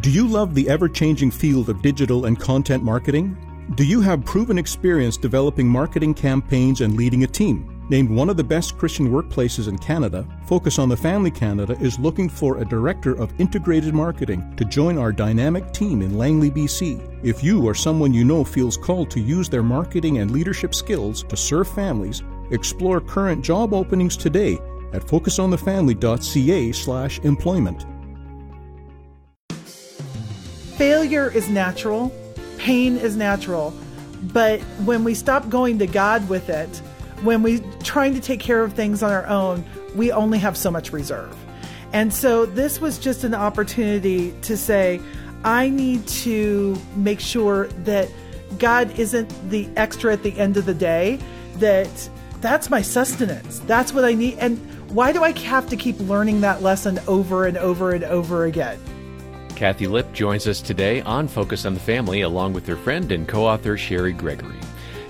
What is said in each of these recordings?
Do you love the ever changing field of digital and content marketing? Do you have proven experience developing marketing campaigns and leading a team? Named one of the best Christian workplaces in Canada, Focus on the Family Canada is looking for a director of integrated marketing to join our dynamic team in Langley, BC. If you or someone you know feels called to use their marketing and leadership skills to serve families, explore current job openings today at focusonthefamily.ca/employment. Failure is natural, pain is natural, but when we stop going to God with it, when we trying to take care of things on our own, we only have so much reserve. And so this was just an opportunity to say, I need to make sure that God isn't the extra at the end of the day, that that's my sustenance. That's what I need. And why do I have to keep learning that lesson over and over and over again? Kathi Lipp joins us today on Focus on the Family along with her friend and co author Cheri Gregory.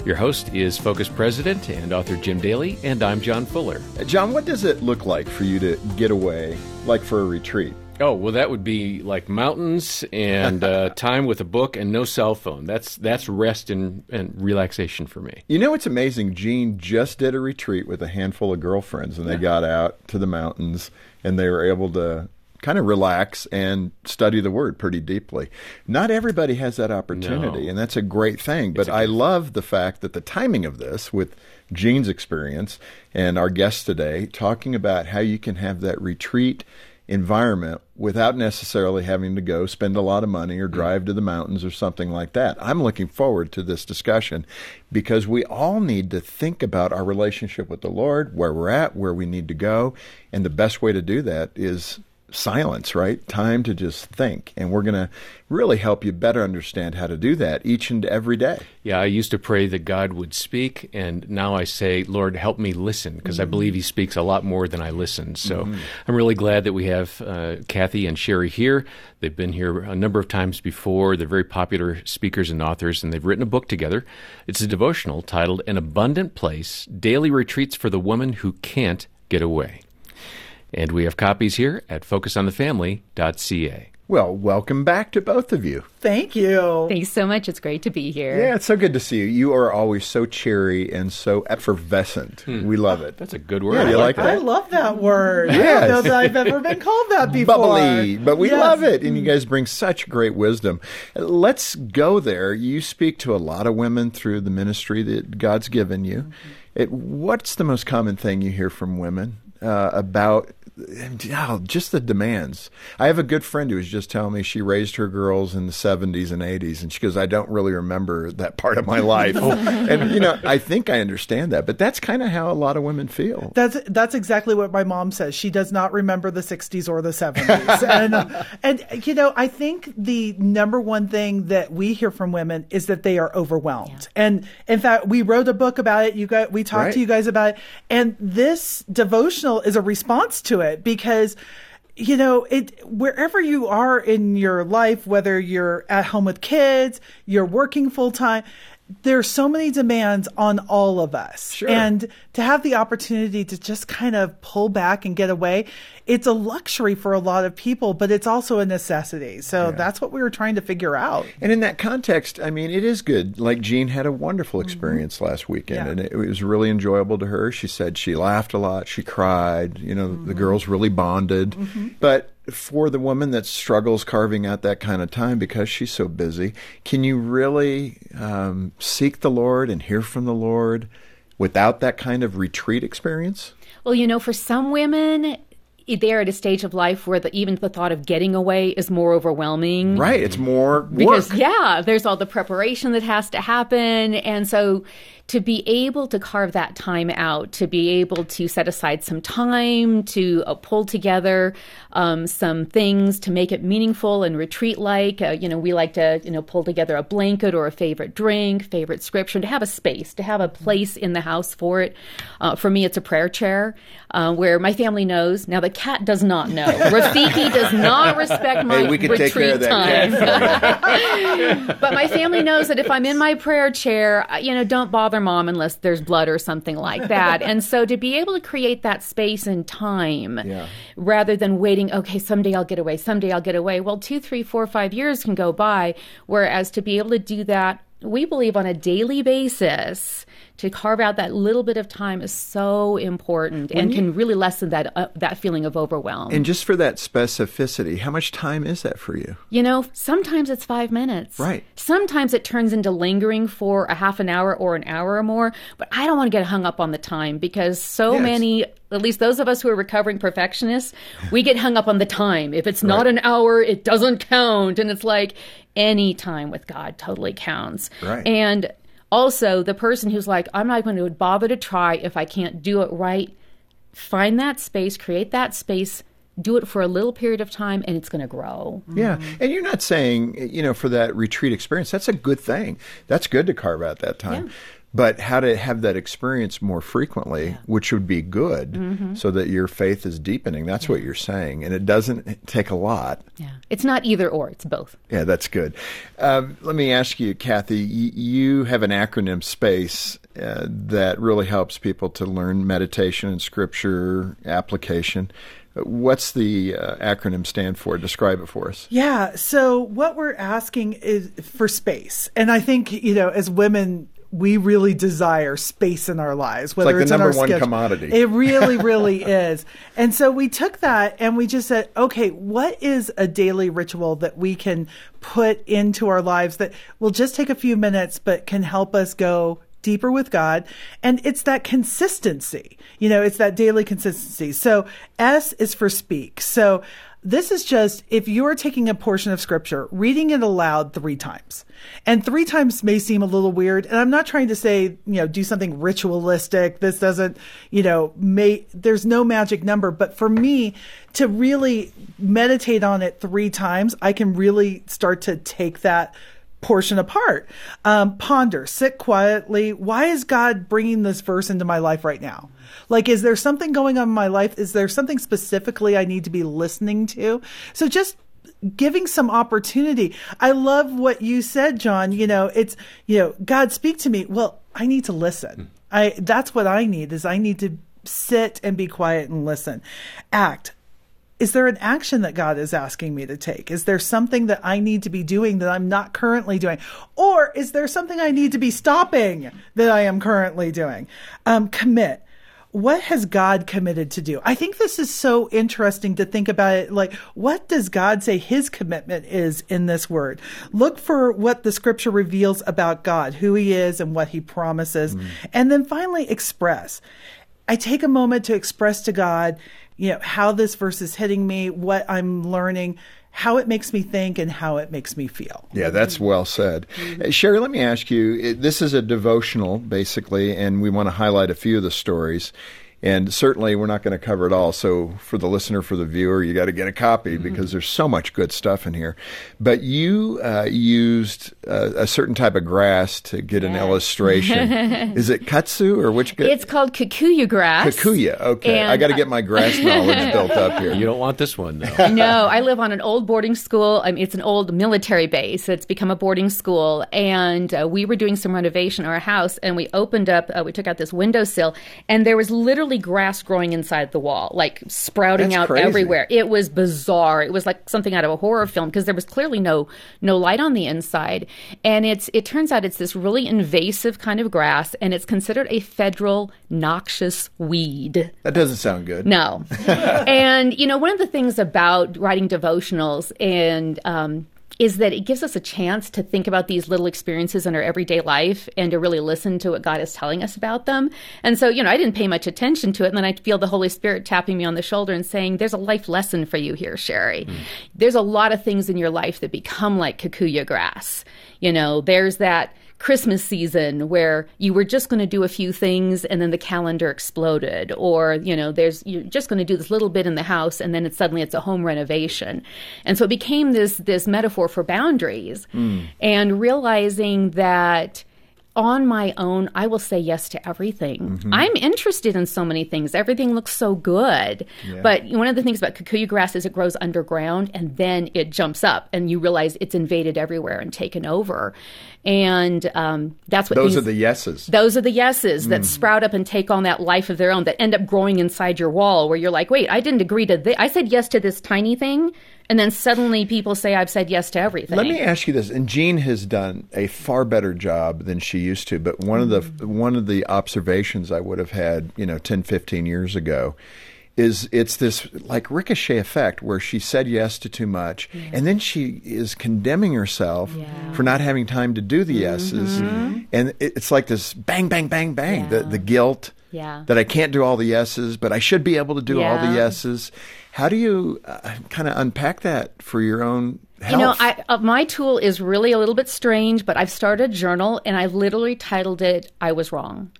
Your host is Focus President and author Jim Daly, and I'm John Fuller. Uh, John, what does it look like for you to get away, like for a retreat? Oh well, that would be like mountains and uh, time with a book and no cell phone. That's that's rest and, and relaxation for me. You know, it's amazing. Jean just did a retreat with a handful of girlfriends, and they got out to the mountains, and they were able to kind of relax and study the word pretty deeply. Not everybody has that opportunity, No. and that's a great thing. But I love the fact that the timing of this with Jean's experience and our guest today talking about how you can have that retreat environment without necessarily having to go spend a lot of money or drive to the mountains or something like that. I'm looking forward to this discussion because we all need to think about our relationship with the Lord, where we're at, where we need to go, and the best way to do that is silence, right? Time to just think. And we're going to really help you better understand how to do that each and every day. Yeah, I used to pray that God would speak, and now I say, Lord, help me listen, because I believe He speaks a lot more than I listen. So I'm really glad that we have uh, Kathi and Cheri here. They've been here a number of times before. They're very popular speakers and authors, and they've written a book together. It's a devotional titled An Abundant Place Daily Retreats for the Woman Who Can't Get Away. And we have copies here at focusonthefamily.ca. Well, welcome back to both of you. Thank you. Thanks so much. It's great to be here. Yeah, it's so good to see you. You are always so cheery and so effervescent. Hmm. We love it. That's a good word. Yeah, I you like I love that word. I Yes. don't know that I've ever been called that before. bubbly, but we Yes. love it, and you guys bring such great wisdom. Let's go there. You speak to a lot of women through the ministry that God's given you. Mm-hmm. It, what's the most common thing you hear from women uh, about? oh, just the demands. I have a good friend who was just telling me she raised her girls in the 70s and 80s, and she goes, I don't really remember that part of my life. and, you know, I think I understand that, but that's kind of how a lot of women feel. That's that's exactly what my mom says. She does not remember the 60s or the 70s. and and you know, I think the number one thing that we hear from women is that they are overwhelmed. And in fact, we wrote a book about it. You guys we talked Right. to you guys about it. And this devotional is a response to it because you know, it wherever you are in your life, whether you're at home with kids, you're working full time, there's so many demands on all of us. Sure. And to have the opportunity to just kind of pull back and get away, it's a luxury for a lot of people, but it's also a necessity. So that's what we were trying to figure out. And in that context, I mean, it is good. Like Jean had a wonderful mm-hmm. experience last weekend, Yeah. and it, was really enjoyable to her. She said she laughed a lot, she cried. You know, the mm-hmm. girls really bonded. Mm-hmm. But for the woman that struggles carving out that kind of time because she's so busy, can you really um, seek the Lord and hear from the Lord without that kind of retreat experience? Well, you know, for some women, they're at a stage of life where the, even the thought of getting away is more overwhelming. Right. It's more Because, yeah, there's all the preparation that has to happen. And so to be able to carve that time out, to be able to set aside some time to uh, pull together um, some things to make it meaningful and retreat like. Uh, you know, we like to, you know, pull together a blanket or a favorite drink, favorite scripture, to have a space, to have a place in the house for it. Uh, for me, it's a prayer chair uh, where my family knows now the cat does not know. Rafiki does not respect my hey, we can retreat take care of that time. but my family knows that if I'm in my prayer chair, you know, don't bother mom unless there's blood or something like that. and so to be able to create that space and time yeah. rather than waiting, okay, someday I'll get away, someday I'll get away. Well, two, three, four, five years can go by. Whereas to be able to do that, we believe on a daily basis to carve out that little bit of time is so important when and you, can really lessen that uh, that feeling of overwhelm. And just for that specificity, how much time is that for you? You know, sometimes it's 5 minutes. Right. Sometimes it turns into lingering for a half an hour or an hour or more, but I don't want to get hung up on the time because so yeah, many at least those of us who are recovering perfectionists, we get hung up on the time. If it's not right. an hour, it doesn't count. And it's like any time with God totally counts. Right. And also, the person who's like, I'm not going to bother to try if I can't do it right, find that space, create that space, do it for a little period of time, and it's going to grow. Yeah. And you're not saying, you know, for that retreat experience, that's a good thing. That's good to carve out that time. Yeah but how to have that experience more frequently, yeah. which would be good, mm-hmm. so that your faith is deepening. That's yeah. what you're saying, and it doesn't take a lot. Yeah, it's not either or; it's both. Yeah, that's good. Um, let me ask you, Kathi. Y- you have an acronym space uh, that really helps people to learn meditation and scripture application. What's the uh, acronym stand for? Describe it for us. Yeah. So what we're asking is for space, and I think you know, as women, we really desire space in our lives, whether it's, like the number one schedule. commodity. It really, really is. And so we took that and we just said, okay, what is a daily ritual that we can put into our lives that will just take a few minutes, but can help us go deeper with God. And it's that consistency. You know, it's that daily consistency. So S is for speak. So this is just if you're taking a portion of scripture, reading it aloud three times. And three times may seem a little weird. And I'm not trying to say, you know, do something ritualistic. This doesn't, you know, may, there's no magic number. But for me to really meditate on it three times, I can really start to take that portion apart. Um, ponder, sit quietly. Why is God bringing this verse into my life right now? Like, is there something going on in my life? Is there something specifically I need to be listening to? So just giving some opportunity. I love what you said, John. You know, it's, you know, God speak to me. Well, I need to listen. I, that's what I need is I need to sit and be quiet and listen. Act is there an action that God is asking me to take? Is there something that I need to be doing that I'm not currently doing? Or is there something I need to be stopping that I am currently doing? Um, commit. What has God committed to do? I think this is so interesting to think about it. Like, what does God say his commitment is in this word? Look for what the scripture reveals about God, who he is and what he promises. Mm. And then finally express. I take a moment to express to God you know, how this verse is hitting me, what I'm learning, how it makes me think, and how it makes me feel. Yeah, that's well said. Mm-hmm. Cheri, let me ask you this is a devotional, basically, and we want to highlight a few of the stories. And certainly, we're not going to cover it all. So, for the listener, for the viewer, you got to get a copy mm-hmm. because there's so much good stuff in here. But you uh, used uh, a certain type of grass to get an illustration. Is it kudzu or which? It's called kikuyu grass. Kikuyu. Okay, and I got to get my grass knowledge built up here. You don't want this one, though. no, I live on an old boarding school. I mean, it's an old military base. It's become a boarding school, and uh, we were doing some renovation in our house, and we opened up. Uh, we took out this windowsill, and there was literally literally grass growing inside the wall, like sprouting That's out crazy. everywhere. It was bizarre. It was like something out of a horror film because there was clearly no no light on the inside. And it's it turns out it's this really invasive kind of grass, and it's considered a federal noxious weed. That doesn't sound good. No. and you know, one of the things about writing devotionals and um, is that it gives us a chance to think about these little experiences in our everyday life and to really listen to what God is telling us about them. And so, you know, I didn't pay much attention to it. And then I feel the Holy Spirit tapping me on the shoulder and saying, There's a life lesson for you here, Cheri. Mm. There's a lot of things in your life that become like kikuyu grass. You know, there's that Christmas season where you were just going to do a few things and then the calendar exploded or you know there's you're just going to do this little bit in the house and then it's suddenly it's a home renovation and so it became this this metaphor for boundaries mm. and realizing that on my own, I will say yes to everything. Mm-hmm. I'm interested in so many things. Everything looks so good. Yeah. But one of the things about kikuyu grass is it grows underground and then it jumps up and you realize it's invaded everywhere and taken over. And um, that's what those things, are the yeses. Those are the yeses mm. that sprout up and take on that life of their own that end up growing inside your wall where you're like, wait, I didn't agree to this. I said yes to this tiny thing and then suddenly people say I've said yes to everything. Let me ask you this, and Jean has done a far better job than she used to, but one mm-hmm. of the one of the observations I would have had, you know, 10, 15 years ago is it's this like ricochet effect where she said yes to too much yeah. and then she is condemning herself yeah. for not having time to do the yeses mm-hmm. and it's like this bang bang bang bang yeah. the the guilt that I can't do all the yeses but I should be able to do all the yeses how do you uh, kind of unpack that for your own Health. You know, I, uh, my tool is really a little bit strange, but I've started a journal and I literally titled it "I Was Wrong."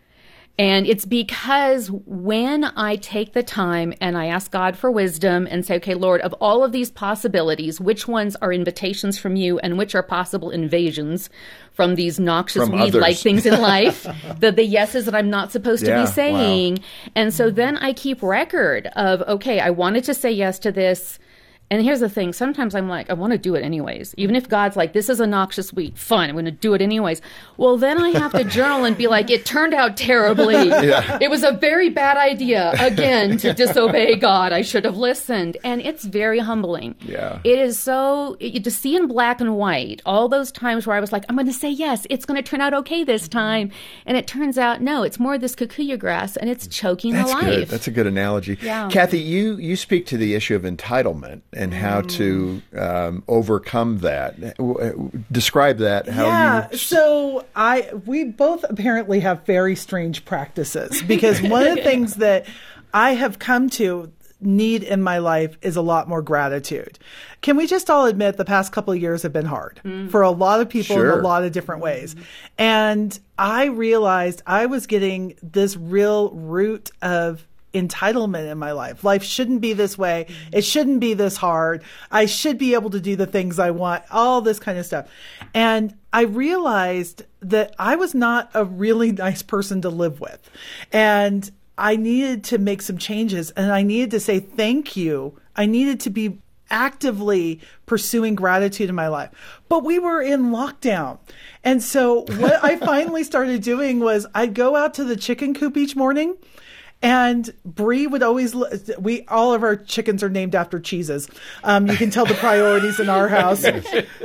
And it's because when I take the time and I ask God for wisdom and say, okay, Lord, of all of these possibilities, which ones are invitations from you and which are possible invasions from these noxious weed like things in life, the, the yeses that I'm not supposed yeah, to be saying. Wow. And so then I keep record of, okay, I wanted to say yes to this. And here's the thing sometimes I'm like, I want to do it anyways. Even if God's like, this is a noxious weed, fine, I'm going to do it anyways. Well, then I have to journal and be like, it turned out terribly. Yeah. It was a very bad idea, again, to disobey God. I should have listened. And it's very humbling. Yeah. It is so, it, to see in black and white all those times where I was like, I'm going to say yes, it's going to turn out okay this time. And it turns out, no, it's more of this kikuyu grass and it's choking That's the life. Good. That's a good analogy. Yeah. Kathi, you, you speak to the issue of entitlement and how to um, overcome that. Describe that. How yeah. You... So I we both apparently have very strange practices because one of the things that I have come to need in my life is a lot more gratitude. Can we just all admit the past couple of years have been hard mm. for a lot of people sure. in a lot of different ways. And I realized I was getting this real root of entitlement in my life. Life shouldn't be this way. It shouldn't be this hard. I should be able to do the things I want, all this kind of stuff. And I realized that I was not a really nice person to live with. And I needed to make some changes and I needed to say thank you. I needed to be actively pursuing gratitude in my life. But we were in lockdown. And so what I finally started doing was I'd go out to the chicken coop each morning and Bree would always we all of our chickens are named after cheeses. Um, you can tell the priorities in our house.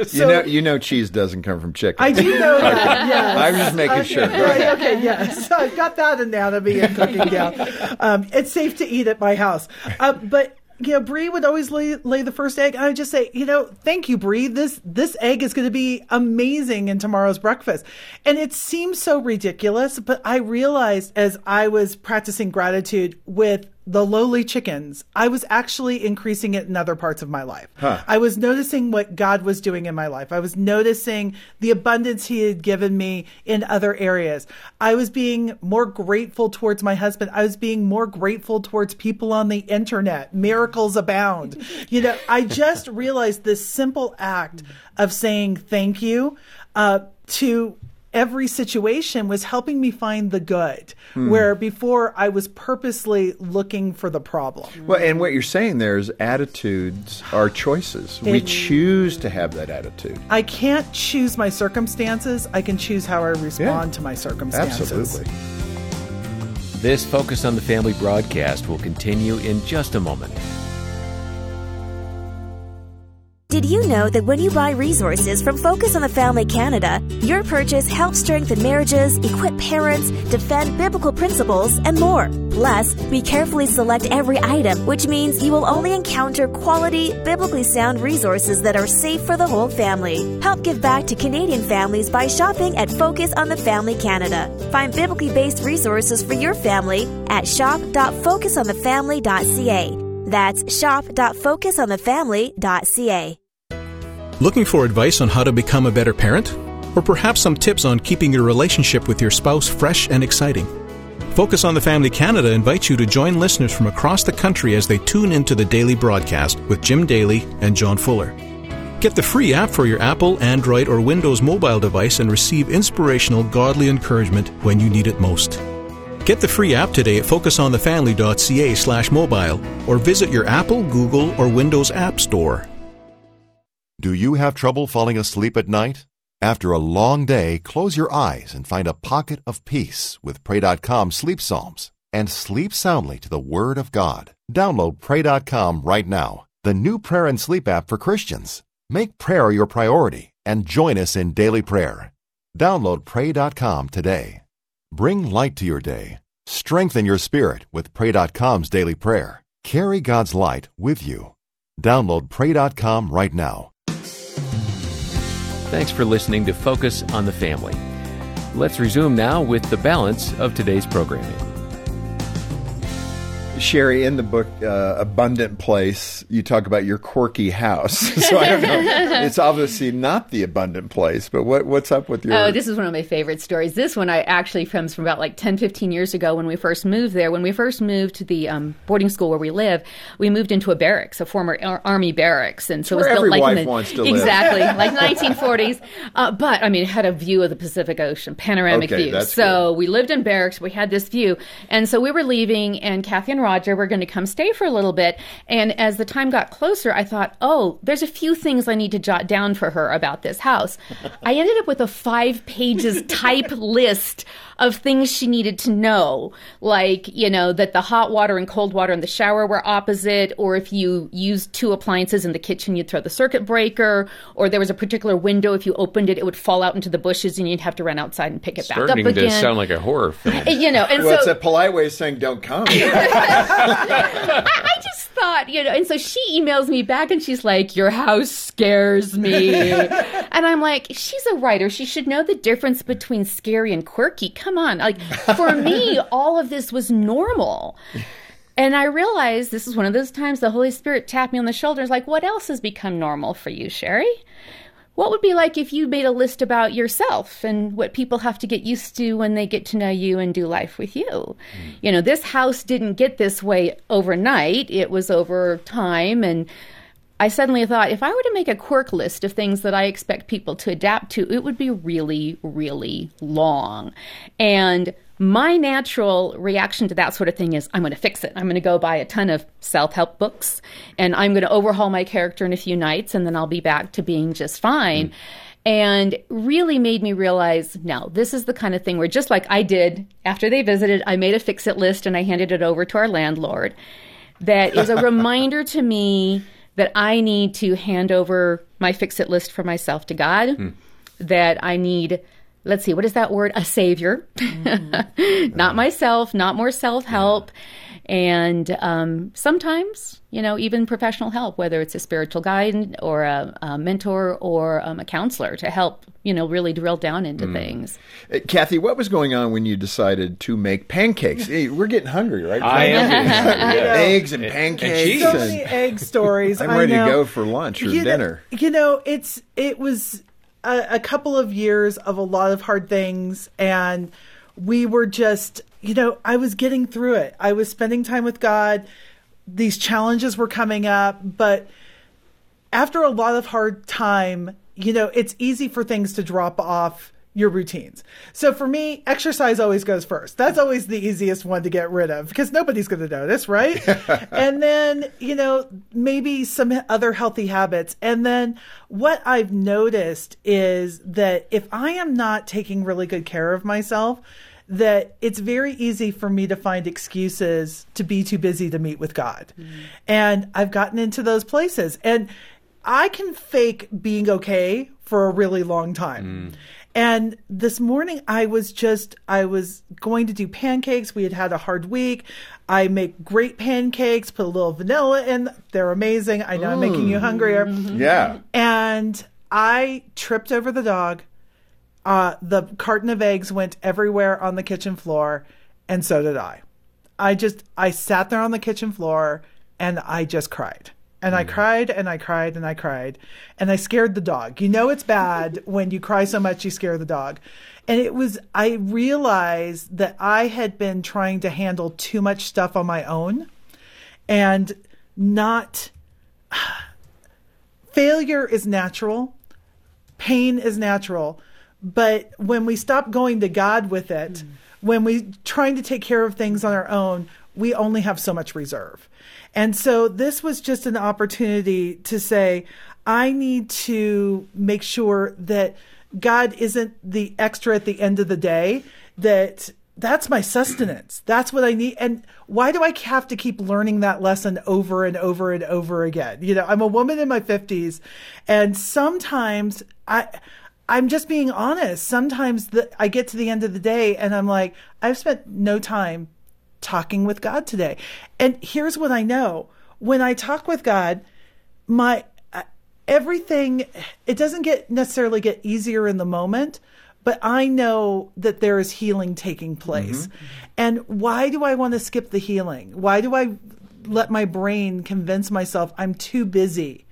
So, you know, you know, cheese doesn't come from chicken. I do know that. Yes, I'm just making okay, sure. Right, okay, yes, I've got that anatomy and cooking down. Um, it's safe to eat at my house, uh, but you know, Bree would always lay, lay the first egg. I would just say, you know, thank you, Bree. This this egg is going to be amazing in tomorrow's breakfast. And it seems so ridiculous, but I realized as I was practicing gratitude with the lowly chickens, I was actually increasing it in other parts of my life. Huh. I was noticing what God was doing in my life. I was noticing the abundance He had given me in other areas. I was being more grateful towards my husband. I was being more grateful towards people on the internet. Miracles abound. you know, I just realized this simple act of saying thank you uh, to every situation was helping me find the good, hmm. where before I was purposely looking for the problem. Well, and what you're saying there is attitudes are choices. It, we choose to have that attitude. I can't choose my circumstances, I can choose how I respond yeah, to my circumstances. Absolutely. This Focus on the Family broadcast will continue in just a moment. Did you know that when you buy resources from Focus on the Family Canada, your purchase helps strengthen marriages, equip parents, defend biblical principles, and more? Plus, we carefully select every item, which means you will only encounter quality, biblically sound resources that are safe for the whole family. Help give back to Canadian families by shopping at Focus on the Family Canada. Find biblically based resources for your family at shop.focusonthefamily.ca. That's shop.focusonthefamily.ca. Looking for advice on how to become a better parent? Or perhaps some tips on keeping your relationship with your spouse fresh and exciting? Focus on the Family Canada invites you to join listeners from across the country as they tune into the daily broadcast with Jim Daly and John Fuller. Get the free app for your Apple, Android, or Windows mobile device and receive inspirational, godly encouragement when you need it most. Get the free app today at focusonthefamily.ca slash mobile or visit your Apple, Google, or Windows App Store. Do you have trouble falling asleep at night? After a long day, close your eyes and find a pocket of peace with Pray.com Sleep Psalms and sleep soundly to the Word of God. Download Pray.com right now, the new prayer and sleep app for Christians. Make prayer your priority and join us in daily prayer. Download Pray.com today. Bring light to your day. Strengthen your spirit with Pray.com's daily prayer. Carry God's light with you. Download Pray.com right now. Thanks for listening to Focus on the Family. Let's resume now with the balance of today's programming. Cheri, in the book uh, Abundant Place, you talk about your quirky house. so I don't know. it's obviously not the abundant place, but what, what's up with your. Oh, this is one of my favorite stories. This one I actually comes from about like 10, 15 years ago when we first moved there. When we first moved to the um, boarding school where we live, we moved into a barracks, a former ar- army barracks. And so where it was built like in the, wants to exactly, like 1940s. Uh, but I mean, it had a view of the Pacific Ocean, panoramic Okay, view. So we lived in barracks. We had this view. And so we were leaving, and Kathi and Roger were going to come stay for a little bit. And as the time got closer, I thought, oh, there's a few things I need to jot down for her about this house. I ended up with a five pages type list of things she needed to know, like, you know, that the hot water and cold water in the shower were opposite, or if you used two appliances in the kitchen, you'd throw the circuit breaker, or there was a particular window, if you opened it, it would fall out into the bushes and you'd have to run outside and pick it back Starting up to again. sound like a horror film. you know, and well, so it's a polite way of saying don't come. I, I just thought, you know, and so she emails me back and she's like, Your house scares me. and I'm like, She's a writer. She should know the difference between scary and quirky. Come on. Like, for me, all of this was normal. And I realized this is one of those times the Holy Spirit tapped me on the shoulder. It's like, What else has become normal for you, Cheri? What would be like if you made a list about yourself and what people have to get used to when they get to know you and do life with you? Mm. You know, this house didn't get this way overnight, it was over time. And I suddenly thought if I were to make a quirk list of things that I expect people to adapt to, it would be really, really long. And my natural reaction to that sort of thing is I'm going to fix it. I'm going to go buy a ton of self help books and I'm going to overhaul my character in a few nights and then I'll be back to being just fine. And really made me realize no, this is the kind of thing where just like I did after they visited, I made a fix it list and I handed it over to our landlord. That is a reminder to me that I need to hand over my fix it list for myself to God, hmm. that I need let's see, what is that word? A savior. not myself, not more self help. And um, sometimes, you know, even professional help, whether it's a spiritual guide or a, a mentor or um, a counselor to help, you know, really drill down into things. Uh, Kathi, what was going on when you decided to make pancakes? Hey, we're getting hungry, right? I am getting hungry, yeah. Eggs and And- pancakes. and cheese. so many egg stories. I'm I ready to go for lunch or you dinner. Know, you know, it's it was a, a couple of years of a lot of hard things, and we were just, you know, I was getting through it. I was spending time with God. These challenges were coming up, but after a lot of hard time, you know, it's easy for things to drop off your routines. So for me, exercise always goes first. That's always the easiest one to get rid of because nobody's going to notice, right? and then, you know, maybe some other healthy habits. And then what I've noticed is that if I am not taking really good care of myself, that it's very easy for me to find excuses to be too busy to meet with God. Mm. And I've gotten into those places. And I can fake being okay for a really long time. Mm. And this morning I was just, I was going to do pancakes. We had had a hard week. I make great pancakes, put a little vanilla in. They're amazing. I know I'm making you hungrier. Yeah. And I tripped over the dog. Uh, the carton of eggs went everywhere on the kitchen floor, and so did I. I just, I sat there on the kitchen floor and I just cried. And I cried and I cried and I cried. And I scared the dog. You know, it's bad when you cry so much you scare the dog. And it was, I realized that I had been trying to handle too much stuff on my own and not failure is natural, pain is natural, but when we stop going to God with it, mm. when we trying to take care of things on our own, we only have so much reserve. And so this was just an opportunity to say, I need to make sure that God isn't the extra at the end of the day, that that's my sustenance. That's what I need. And why do I have to keep learning that lesson over and over and over again? You know, I'm a woman in my 50s and sometimes I I'm just being honest. Sometimes the, I get to the end of the day and I'm like, I've spent no time talking with God today. And here's what I know. When I talk with God, my everything it doesn't get necessarily get easier in the moment, but I know that there is healing taking place. Mm-hmm. And why do I want to skip the healing? Why do I let my brain convince myself I'm too busy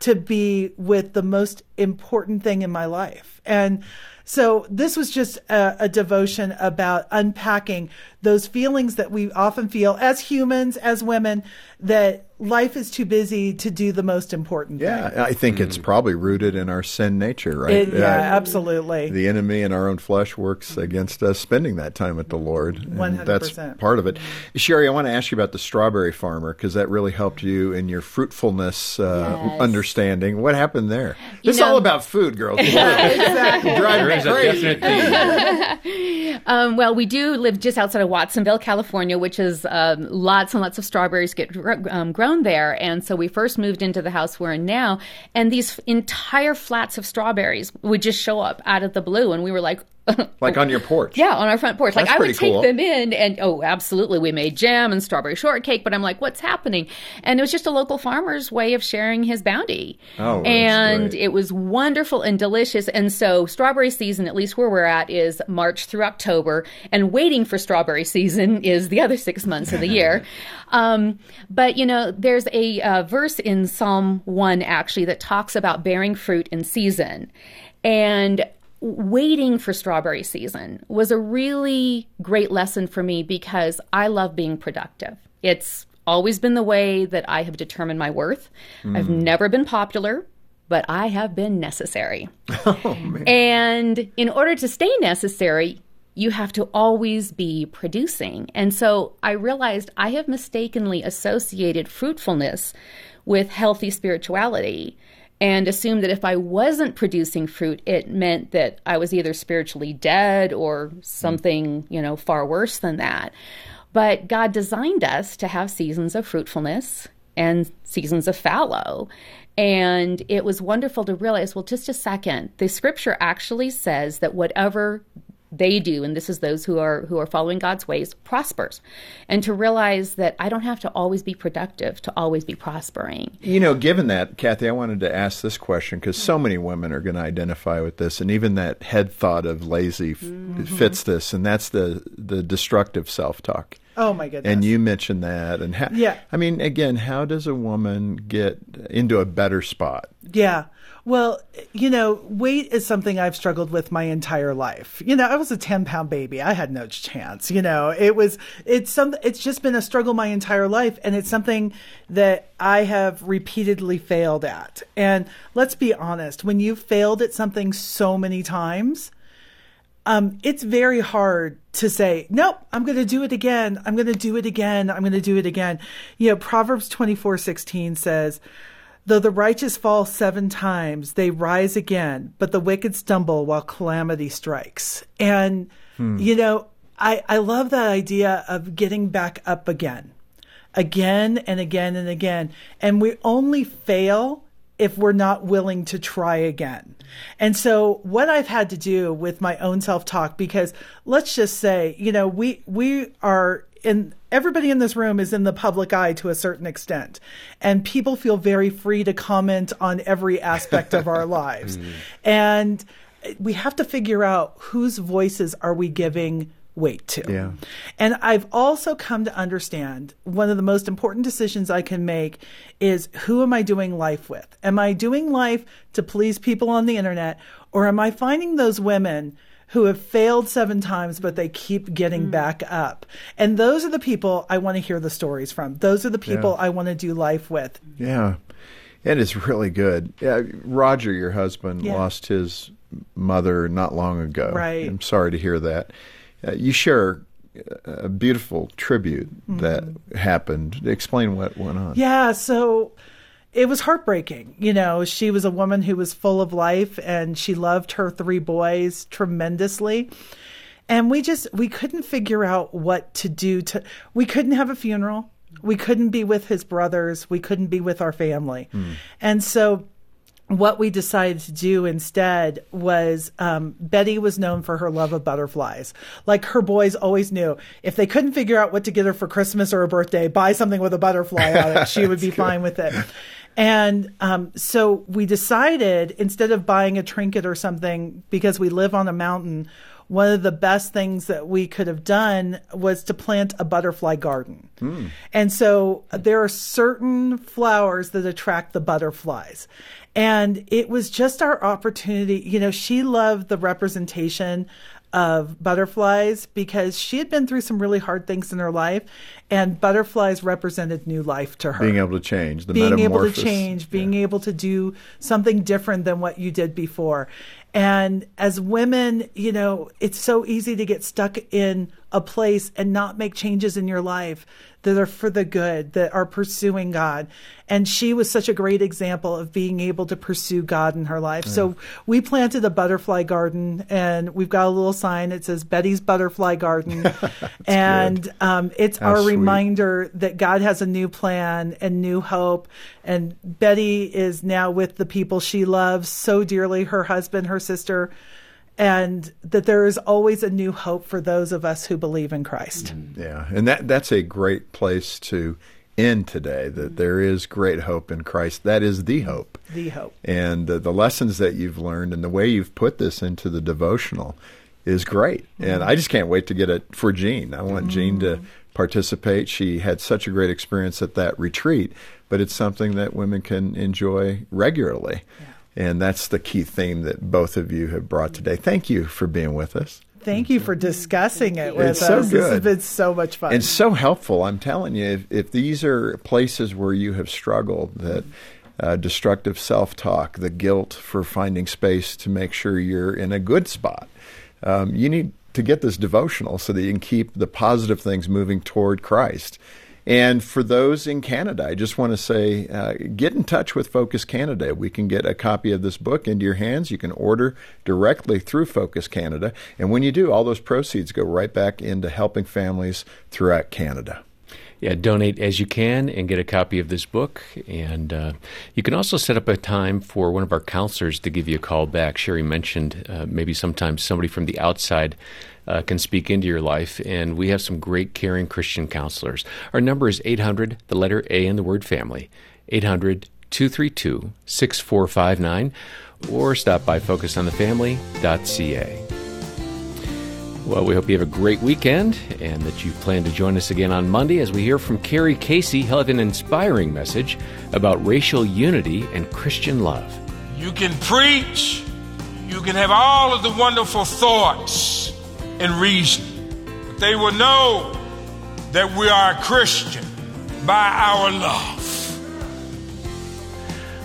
to be with the most important thing in my life? And so this was just a, a, devotion about unpacking those feelings that we often feel as humans, as women, that life is too busy to do the most important yeah, thing. I think mm. it's probably rooted in our sin nature, right? It, yeah, uh, absolutely. The enemy in our own flesh works against us spending that time with the Lord. 100%. That's part of it. Cheri, I want to ask you about the strawberry farmer because that really helped you in your fruitfulness uh, yes. understanding. What happened there? You it's all about food, girls. yeah, exactly. Drive crazy. um, well, we do live just outside of Watsonville, California, which is um, lots and lots of strawberries get um, grown grown there. And so we first moved into the house we're in now, and these entire flats of strawberries would just show up out of the blue. And we were like, like on your porch. Yeah, on our front porch. That's like I would take cool. them in and oh, absolutely. We made jam and strawberry shortcake, but I'm like, what's happening? And it was just a local farmer's way of sharing his bounty. Oh, and it was wonderful and delicious. And so strawberry season, at least where we're at, is March through October, and waiting for strawberry season is the other six months of the year. Um, but you know, there's a uh, verse in Psalm one actually that talks about bearing fruit in season. And waiting for strawberry season was a really great lesson for me because I love being productive. It's always been the way that I have determined my worth. Mm. I've never been popular, but I have been necessary. Oh, and in order to stay necessary, you have to always be producing. And so I realized I have mistakenly associated fruitfulness with healthy spirituality and assumed that if I wasn't producing fruit, it meant that I was either spiritually dead or something, you know, far worse than that. But God designed us to have seasons of fruitfulness and seasons of fallow. And it was wonderful to realize well, just a second, the scripture actually says that whatever they do and this is those who are who are following God's ways prospers and to realize that I don't have to always be productive to always be prospering. You know, given that Kathi, I wanted to ask this question because so many women are going to identify with this and even that head thought of lazy mm-hmm. fits this and that's the the destructive self-talk. Oh my goodness! And you mentioned that, and how, yeah. I mean, again, how does a woman get into a better spot? Yeah. Well, you know, weight is something I've struggled with my entire life. You know, I was a 10 pound baby. I had no chance. You know, it was, it's some, it's just been a struggle my entire life. And it's something that I have repeatedly failed at. And let's be honest, when you've failed at something so many times, um, it's very hard to say, nope, I'm going to do it again. I'm going to do it again. I'm going to do it again. You know, Proverbs 24 16 says, Though the righteous fall seven times, they rise again, but the wicked stumble while calamity strikes. And, hmm. you know, I, I love that idea of getting back up again, again and again and again. And we only fail if we're not willing to try again. And so what I've had to do with my own self-talk because let's just say, you know, we we are in everybody in this room is in the public eye to a certain extent and people feel very free to comment on every aspect of our lives mm. and we have to figure out whose voices are we giving weight to. Yeah. And I've also come to understand one of the most important decisions I can make is who am I doing life with? Am I doing life to please people on the internet or am I finding those women who have failed seven times, but they keep getting mm. back up. And those are the people I want to hear the stories from. Those are the people yeah. I want to do life with. Yeah. and It is really good. Yeah, Roger, your husband, yeah. lost his mother not long ago. Right. I'm sorry to hear that. Uh, you share a beautiful tribute mm-hmm. that happened. Explain what went on. Yeah, so it was heartbreaking. You know, she was a woman who was full of life and she loved her three boys tremendously. And we just we couldn't figure out what to do to we couldn't have a funeral. We couldn't be with his brothers. We couldn't be with our family. Mm. And so what we decided to do instead was um, Betty was known for her love of butterflies. Like her boys always knew if they couldn't figure out what to get her for Christmas or a birthday, buy something with a butterfly on it. She would be good. fine with it. And um, so we decided instead of buying a trinket or something, because we live on a mountain, one of the best things that we could have done was to plant a butterfly garden. Mm. And so there are certain flowers that attract the butterflies. And it was just our opportunity. You know, she loved the representation of butterflies because she had been through some really hard things in her life and butterflies represented new life to her being able to change the being able to change being yeah. able to do something different than what you did before and as women you know it's so easy to get stuck in a place and not make changes in your life that are for the good, that are pursuing God. And she was such a great example of being able to pursue God in her life. Yeah. So we planted a butterfly garden and we've got a little sign that says Betty's Butterfly Garden. and um, it's How our sweet. reminder that God has a new plan and new hope. And Betty is now with the people she loves so dearly her husband, her sister and that there is always a new hope for those of us who believe in Christ. Mm-hmm. Yeah, and that that's a great place to end today. That there is great hope in Christ. That is the hope. The hope. And uh, the lessons that you've learned and the way you've put this into the devotional is great. Mm-hmm. And I just can't wait to get it for Jean. I want mm-hmm. Jean to participate. She had such a great experience at that retreat, but it's something that women can enjoy regularly. Yeah. And that's the key theme that both of you have brought today. Thank you for being with us. Thank you for discussing it with it's us. So good. This has been so much fun. And so helpful. I'm telling you, if, if these are places where you have struggled, that uh, destructive self talk, the guilt for finding space to make sure you're in a good spot, um, you need to get this devotional so that you can keep the positive things moving toward Christ. And for those in Canada, I just want to say uh, get in touch with Focus Canada. We can get a copy of this book into your hands. You can order directly through Focus Canada. And when you do, all those proceeds go right back into helping families throughout Canada. Yeah, donate as you can and get a copy of this book. And uh, you can also set up a time for one of our counselors to give you a call back. Cheri mentioned uh, maybe sometimes somebody from the outside uh, can speak into your life. And we have some great, caring Christian counselors. Our number is 800, the letter A in the word family, 800 232 6459, or stop by focusonthefamily.ca. Well, we hope you have a great weekend and that you plan to join us again on Monday as we hear from Carrie Casey. He'll have an inspiring message about racial unity and Christian love. You can preach, you can have all of the wonderful thoughts and reason. But they will know that we are a Christian by our love.